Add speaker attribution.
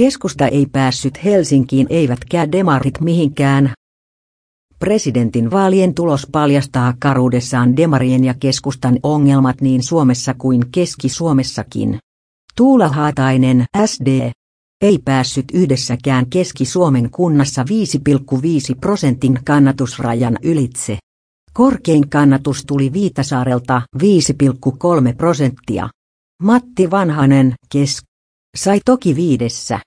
Speaker 1: Keskusta ei päässyt Helsinkiin eivätkä demarit mihinkään. Presidentin vaalien tulos paljastaa karuudessaan demarien ja keskustan ongelmat niin Suomessa kuin Keski-Suomessakin. Tuula Haatainen, SD, ei päässyt yhdessäkään Keski-Suomen kunnassa 5,5 prosentin kannatusrajan ylitse. Korkein kannatus tuli Viitasaarelta 5,3 prosenttia. Matti Vanhanen, kesk, sai toki viidessä